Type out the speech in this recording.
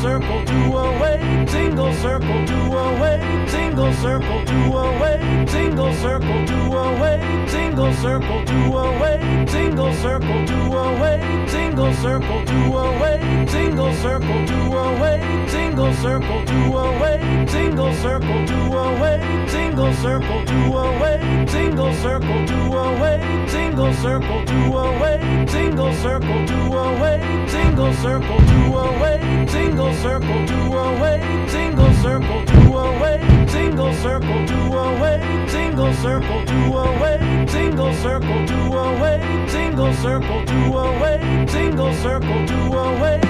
circle to a single circle to away, single circle to away, single circle to away, single circle to away, single circle to away, single circle to away, single circle to away, single circle to away, single circle to away, single circle to away, single circle to away, single circle to away, single circle to away, single circle to away, single circle to single circle to a wave, single circle to a wave, single circle to a wave, single circle to a wave, single circle to a wave, single circle to a wave.